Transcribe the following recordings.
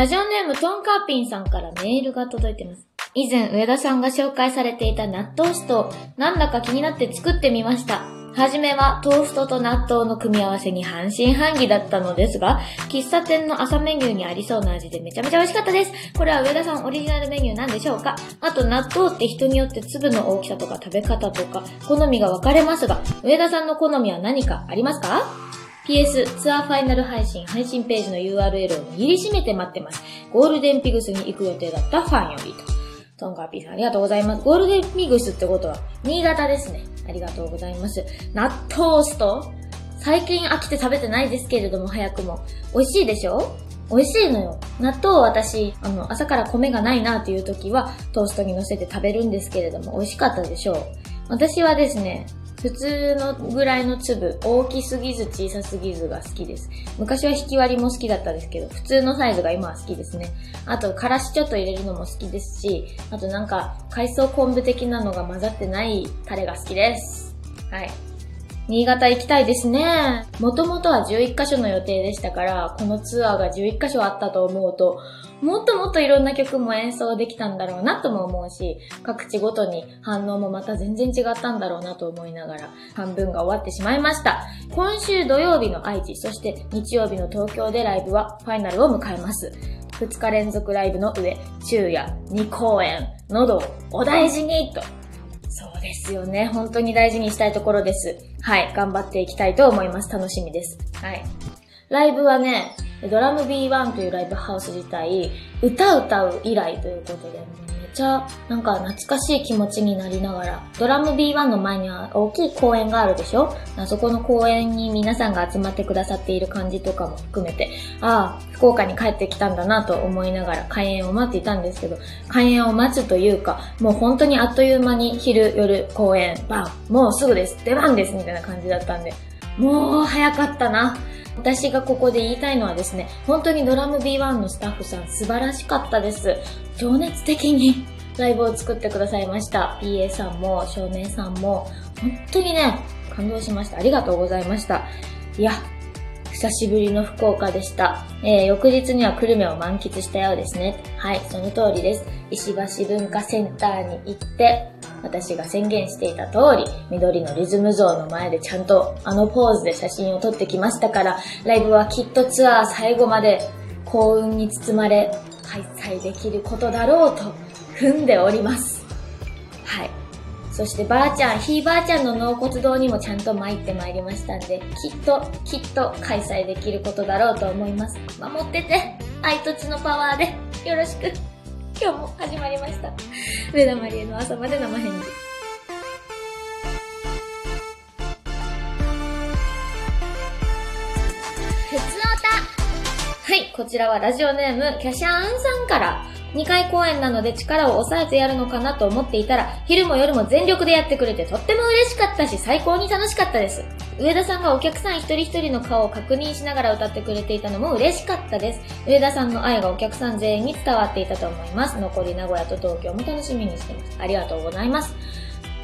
ラジオネームトンカーピンさんからメールが届いてます。以前、上田さんが紹介されていた納豆ストなんだか気になって作ってみました。はじめはトーストと納豆の組み合わせに半信半疑だったのですが、喫茶店の朝メニューにありそうな味でめちゃめちゃ美味しかったです。これは上田さんオリジナルメニューなんでしょうか？あと納豆って人によって粒の大きさとか食べ方とか好みが分かれますが、上田さんの好みは何かありますか？PS、ツアーファイナル配信、配信ページの URL を握りしめて待ってます。ゴールデンピグスに行く予定だったファンよりと。トンカーピーさんありがとうございます。ゴールデンピグスってことは、新潟ですね。ありがとうございます。納豆スト最近飽きて食べてないですけれども、早くも。美味しいでしょ？美味しいのよ。納豆を私、あの、朝から米がないなっていう時は、トーストに乗せて食べるんですけれども、美味しかったでしょう。私はですね、普通のぐらいの粒、大きすぎず小さすぎずが好きです。昔は引き割りも好きだったんですけど、普通のサイズが今は好きですね。あと、からしちょっと入れるのも好きですし、あとなんか、海藻昆布的なのが混ざってないタレが好きです。はい。新潟行きたいですね。もともとは11カ所の予定でしたから、このツアーが11カ所あったと思うと、もっともっといろんな曲も演奏できたんだろうなとも思うし、各地ごとに反応もまた全然違ったんだろうなと思いながら、半分が終わってしまいました。今週土曜日の愛知、そして日曜日の東京でライブはファイナルを迎えます。2日連続ライブの上、昼夜2公演、喉をお大事にと。そうですよね。本当に大事にしたいところです。はい。頑張っていきたいと思います。楽しみです。はい。ライブはね、ドラム B1 というライブハウス自体、歌歌う以来ということで、めちゃなんか懐かしい気持ちになりながら、ドラム B1 の前には大きい公園があるでしょ？あそこの公園に皆さんが集まってくださっている感じとかも含めて、ああ、福岡に帰ってきたんだなと思いながら開演を待っていたんですけど、開演を待つというか、もう本当にあっという間に昼、夜、公演、バン、もうすぐです、出番です、みたいな感じだったんで、もう早かったな。私がここで言いたいのはですね、本当にドラム B1 のスタッフさん素晴らしかったです。情熱的にライブを作ってくださいました。PA さんも、照明さんも、本当にね、感動しました。ありがとうございました。いや、久しぶりの福岡でした。えー、翌日には久留米を満喫したようですね。はい、その通りです。石橋文化センターに行って、私が宣言していた通り、緑のリズム像の前でちゃんとあのポーズで写真を撮ってきましたから、ライブはきっとツアー最後まで幸運に包まれ、開催できることだろうと踏んでおります。そしてばあちゃん、ひいばあちゃんの納骨堂にもちゃんと参ってまいりましたんで、きっと、きっと開催できることだろうと思います。守ってて、愛とちのパワーで、よろしく。今日も始まりました。上田まりえの朝まで生返事。ふつおたはい、こちらはラジオネーム、キャシャーンさんから、2回公演なので力を抑えてやるのかなと思っていたら、昼も夜も全力でやってくれてとっても嬉しかったし、最高に楽しかったです。上田さんがお客さん一人一人の顔を確認しながら歌ってくれていたのも嬉しかったです。上田さんの愛がお客さん全員に伝わっていたと思います。残り名古屋と東京も楽しみにしてます。ありがとうございます。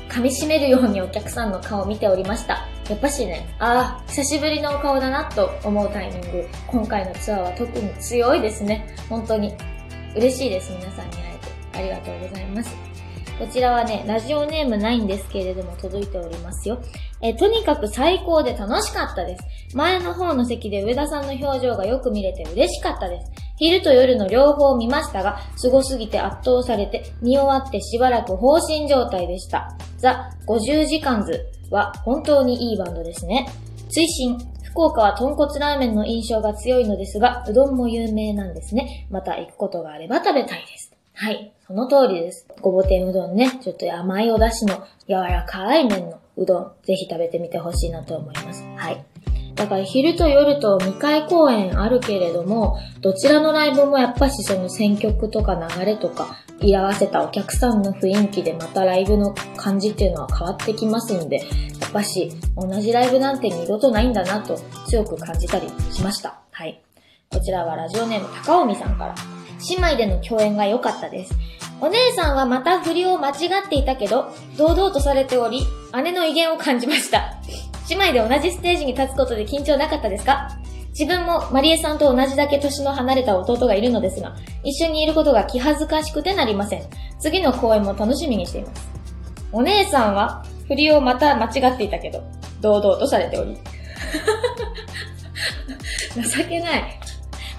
噛み締めるようにお客さんの顔を見ておりました。やっぱしね、ああ、久しぶりのお顔だなと思うタイミング、今回のツアーは特に強いですね。本当に。嬉しいです、皆さんに会えて。ありがとうございます。こちらはね、ラジオネームないんですけれども届いておりますよ。えとにかく最高で楽しかったです。前の方の席で上田さんの表情がよく見れて嬉しかったです。昼と夜の両方見ましたが、すすぎて圧倒されて、見終わってしばらく放心状態でした。ザ・50時間図は本当にいいバンドですね。追伸福岡は豚骨ラーメンの印象が強いのですが、うどんも有名なんですね。また行くことがあれば食べたいです。はい、その通りです。ごぼ天うどんね、ちょっと甘いお出汁の柔らかい麺のうどん、ぜひ食べてみてほしいなと思います。はい。だから昼と夜と2回公演あるけれども、どちらのライブもやっぱしその選曲とか流れとか、居合わせたお客さんの雰囲気でまたライブの感じっていうのは変わってきますんで、やっぱし同じライブなんて二度とないんだなと強く感じたりしました。はい。こちらはラジオネーム高尾美さんから。姉妹での共演が良かったです。お姉さんはまた振りを間違っていたけど、堂々とされており、姉の威厳を感じました。姉妹で同じステージに立つことで緊張なかったですか？自分もマリエさんと同じだけ年の離れた弟がいるのですが、一緒にいることが気恥ずかしくてなりません。次の公演も楽しみにしています。お姉さんは、振りをまた間違っていたけど、堂々とされており。情けない。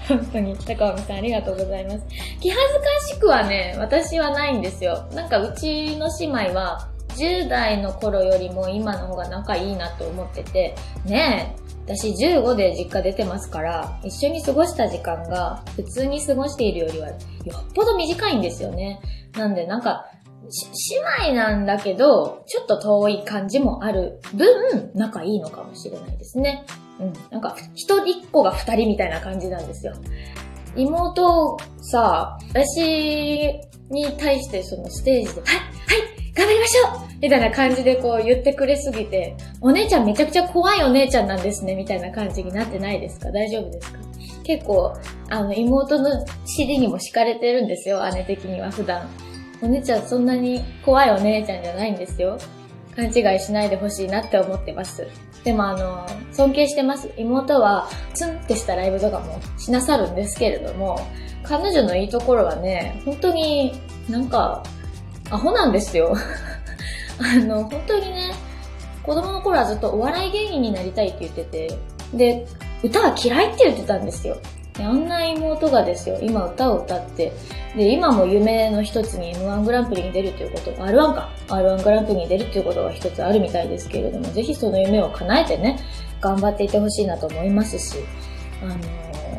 本当に。高尾さんありがとうございます。気恥ずかしくはね、私はないんですよ。なんかうちの姉妹は、10代の頃よりも今の方が仲いいなと思ってて、ねえ、私15で実家出てますから、一緒に過ごした時間が普通に過ごしているよりはよっぽど短いんですよね。なんでなんか、姉妹なんだけど、ちょっと遠い感じもある分、仲いいのかもしれないですね。うん。なんか、一人っ子が二人みたいな感じなんですよ。妹さ、私に対してそのステージで、はい、はい、頑張りましょうみたいな感じでこう言ってくれすぎて、お姉ちゃんめちゃくちゃ怖いお姉ちゃんなんですね、みたいな感じになってないですか？大丈夫ですか？結構、あの、妹の尻にも敷かれてるんですよ、姉的には普段。お姉ちゃんそんなに怖いお姉ちゃんじゃないんですよ。勘違いしないでほしいなって思ってます。でもあの、尊敬してます。妹はツンってしたライブとかもしなさるんですけれども、彼女のいいところはね、本当になんか、アホなんですよ。あの、本当にね、子供の頃はずっとお笑い芸人になりたいって言ってて、で、歌は嫌いって言ってたんですよ。あんな妹がですよ、今歌を歌って、で、今も夢の一つに M1 グランプリに出るということ、R1 か。R1 グランプリに出るということが一つあるみたいですけれども、ぜひその夢を叶えてね、頑張っていてほしいなと思いますし、あの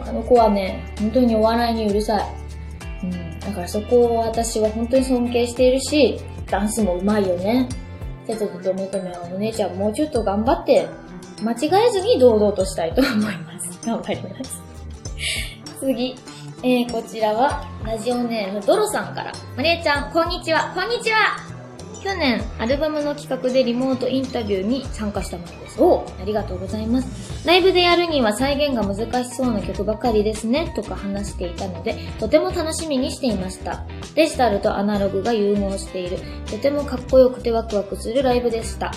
ー、あの子はね、本当にお笑いにうるさい。うん、だからそこを私は本当に尊敬しているし、ダンスも上手いよね。せとと求めはお姉ちゃんもうちょっと頑張って、間違えずに堂々としたいと思います。頑張ります。次。えー、こちらは、ラジオネームドロさんから。お姉ちゃん、こんにちは。こんにちは去年、アルバムの企画でリモートインタビューに参加したものです。おありがとうございます。ライブでやるには再現が難しそうな曲ばかりですね、とか話していたので、とても楽しみにしていました。デジタルとアナログが融合している、とてもかっこよくてワクワクするライブでした。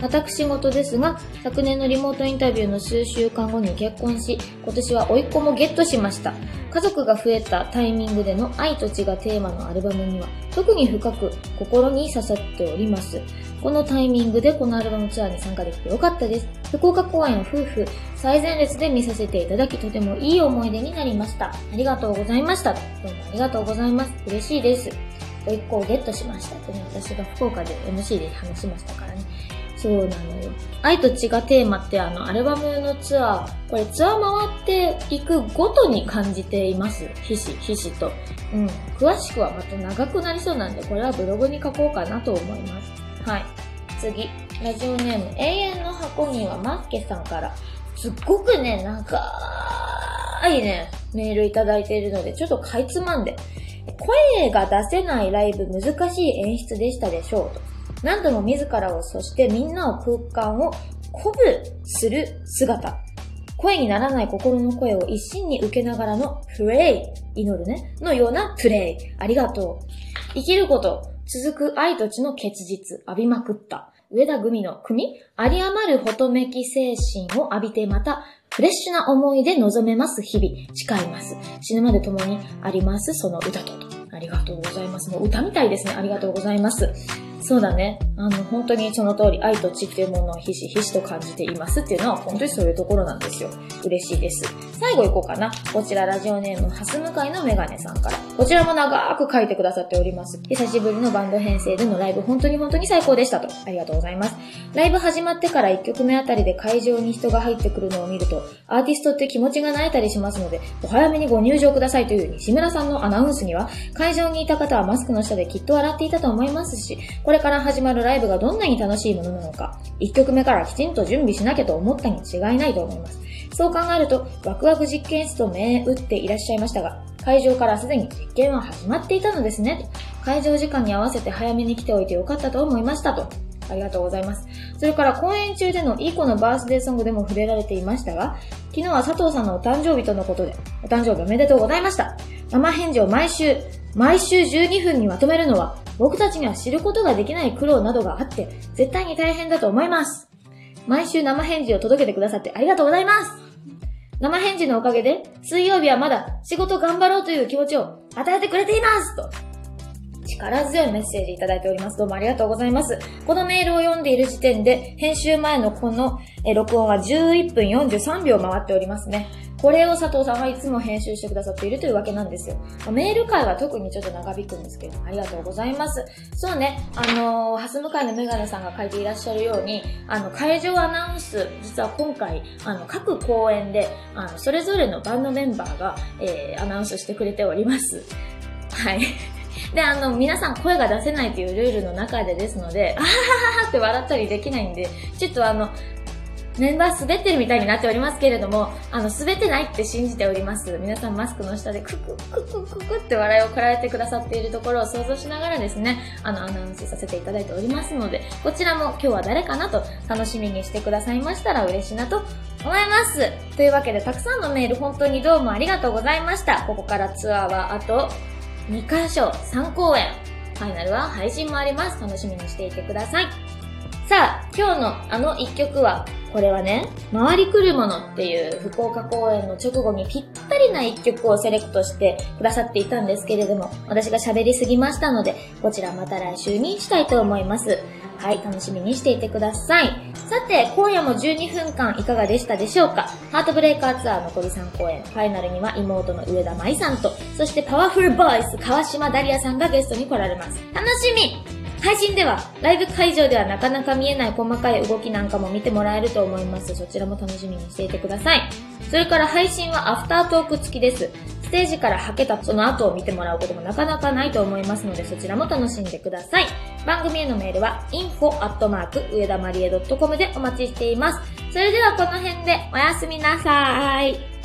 私事ですが、昨年のリモートインタビューの数週間後に結婚し、今年は甥っ子もゲットしました。家族が増えたタイミングでの愛と血がテーマのアルバムには、特に深く心に刺さっております。このタイミングでこのアルバムツアーに参加できてよかったです。福岡公演を夫婦最前列で見させていただき、とてもいい思い出になりました。ありがとうございました。どうもありがとうございます。嬉しいです。甥っ子をゲットしましたってね、私が福岡で MC で話しましたからね。そうなのよ。愛と血がテーマってあのアルバムのツアー、これツアー回っていくごとに感じています。ひしひしと。うん。詳しくはまた長くなりそうなんで、これはブログに書こうかなと思います。はい。次。ラジオネーム、永遠の箱にはマッケさんから、すっごくね、なんか、いね、メールいただいているので、ちょっとかいつまんで。声が出せないライブ難しい演出でしたでしょうと。何度も自らを、そしてみんなを空間を鼓舞する姿。声にならない心の声を一心に受けながらのプレイ、祈るね、のようなプレイ。ありがとう。生きること、続く愛と血の結実、浴びまくった。上田組の組、有り余るほとめき精神を浴びてまた、フレッシュな思いで臨めます日々、誓います。死ぬまで共にあります、その歌と。ありがとうございます。もう歌みたいですね。ありがとうございます。そうだね。あの、本当にその通り、愛と血っていうものをひしひしと感じていますっていうのは、本当にそういうところなんですよ。嬉しいです。最後行こうかな。こちら、ラジオネーム、ハス向かいのメガネさんから。こちらも長く書いてくださっております。久しぶりのバンド編成でのライブ、本当に本当に最高でしたと。ありがとうございます。ライブ始まってから1曲目あたりで会場に人が入ってくるのを見ると、アーティストって気持ちが泣いたりしますので、お早めにご入場くださいという西村さんのアナウンスには、会場にいた方はマスクの下できっと笑っていたと思いますし、これこれから始まるライブがどんなに楽しいものなのか、1曲目からきちんと準備しなきゃと思ったに違いないと思います。そう考えると、ワクワク実験室と銘打っていらっしゃいましたが、会場からすでに実験は始まっていたのですね。と会場時間に合わせて早めに来ておいてよかったと思いましたと。ありがとうございます。それから公演中でのいい子のバースデーソングでも触れられていましたが、昨日は佐藤さんのお誕生日とのことで、お誕生日おめでとうございました。生返事を毎週、毎週12分にまとめるのは、僕たちには知ることができない苦労などがあって、絶対に大変だと思います。毎週生返事を届けてくださってありがとうございます。生返事のおかげで、水曜日はまだ仕事頑張ろうという気持ちを与えてくれていますと。力強いメッセージいただいております。どうもありがとうございます。このメールを読んでいる時点で、編集前のこの録音は11分43秒回っておりますね。これを佐藤さんはいつも編集してくださっているというわけなんですよ。メール会は特にちょっと長引くんですけど、ありがとうございます。そうね、あのー、ハス向かいのメガネさんが書いていらっしゃるように、あの、会場アナウンス、実は今回、あの、各公演で、あの、それぞれのバンドメンバーが、えー、アナウンスしてくれております。はい。で、あの、皆さん声が出せないというルールの中でですので、あはははって笑ったりできないんで、ちょっとあの、メンバー滑ってるみたいになっておりますけれども、あの、滑ってないって信じております。皆さんマスクの下でククククククって笑いをこられてくださっているところを想像しながらですね、あの、アナウンスさせていただいておりますので、こちらも今日は誰かなと楽しみにしてくださいましたら嬉しいなと思います。というわけで、たくさんのメール本当にどうもありがとうございました。ここからツアーはあと2箇所3公演。ファイナルは配信もあります。楽しみにしていてください。さあ、今日のあの1曲はこれはね、回り来るものっていう福岡公演の直後にぴったりな一曲をセレクトしてくださっていたんですけれども、私が喋りすぎましたので、こちらまた来週にしたいと思います。はい、楽しみにしていてください。さて、今夜も12分間いかがでしたでしょうか？ハートブレイカーツアー残り3公演、ファイナルには妹の上田舞さんと、そしてパワフルボイス川島ダリアさんがゲストに来られます。楽しみ配信では、ライブ会場ではなかなか見えない細かい動きなんかも見てもらえると思います。そちらも楽しみにしていてください。それから配信はアフタートーク付きです。ステージからはけたその後を見てもらうこともなかなかないと思いますので、そちらも楽しんでください。番組へのメールは info@ 上田まりえ .com でお待ちしています。それではこの辺でおやすみなさーい。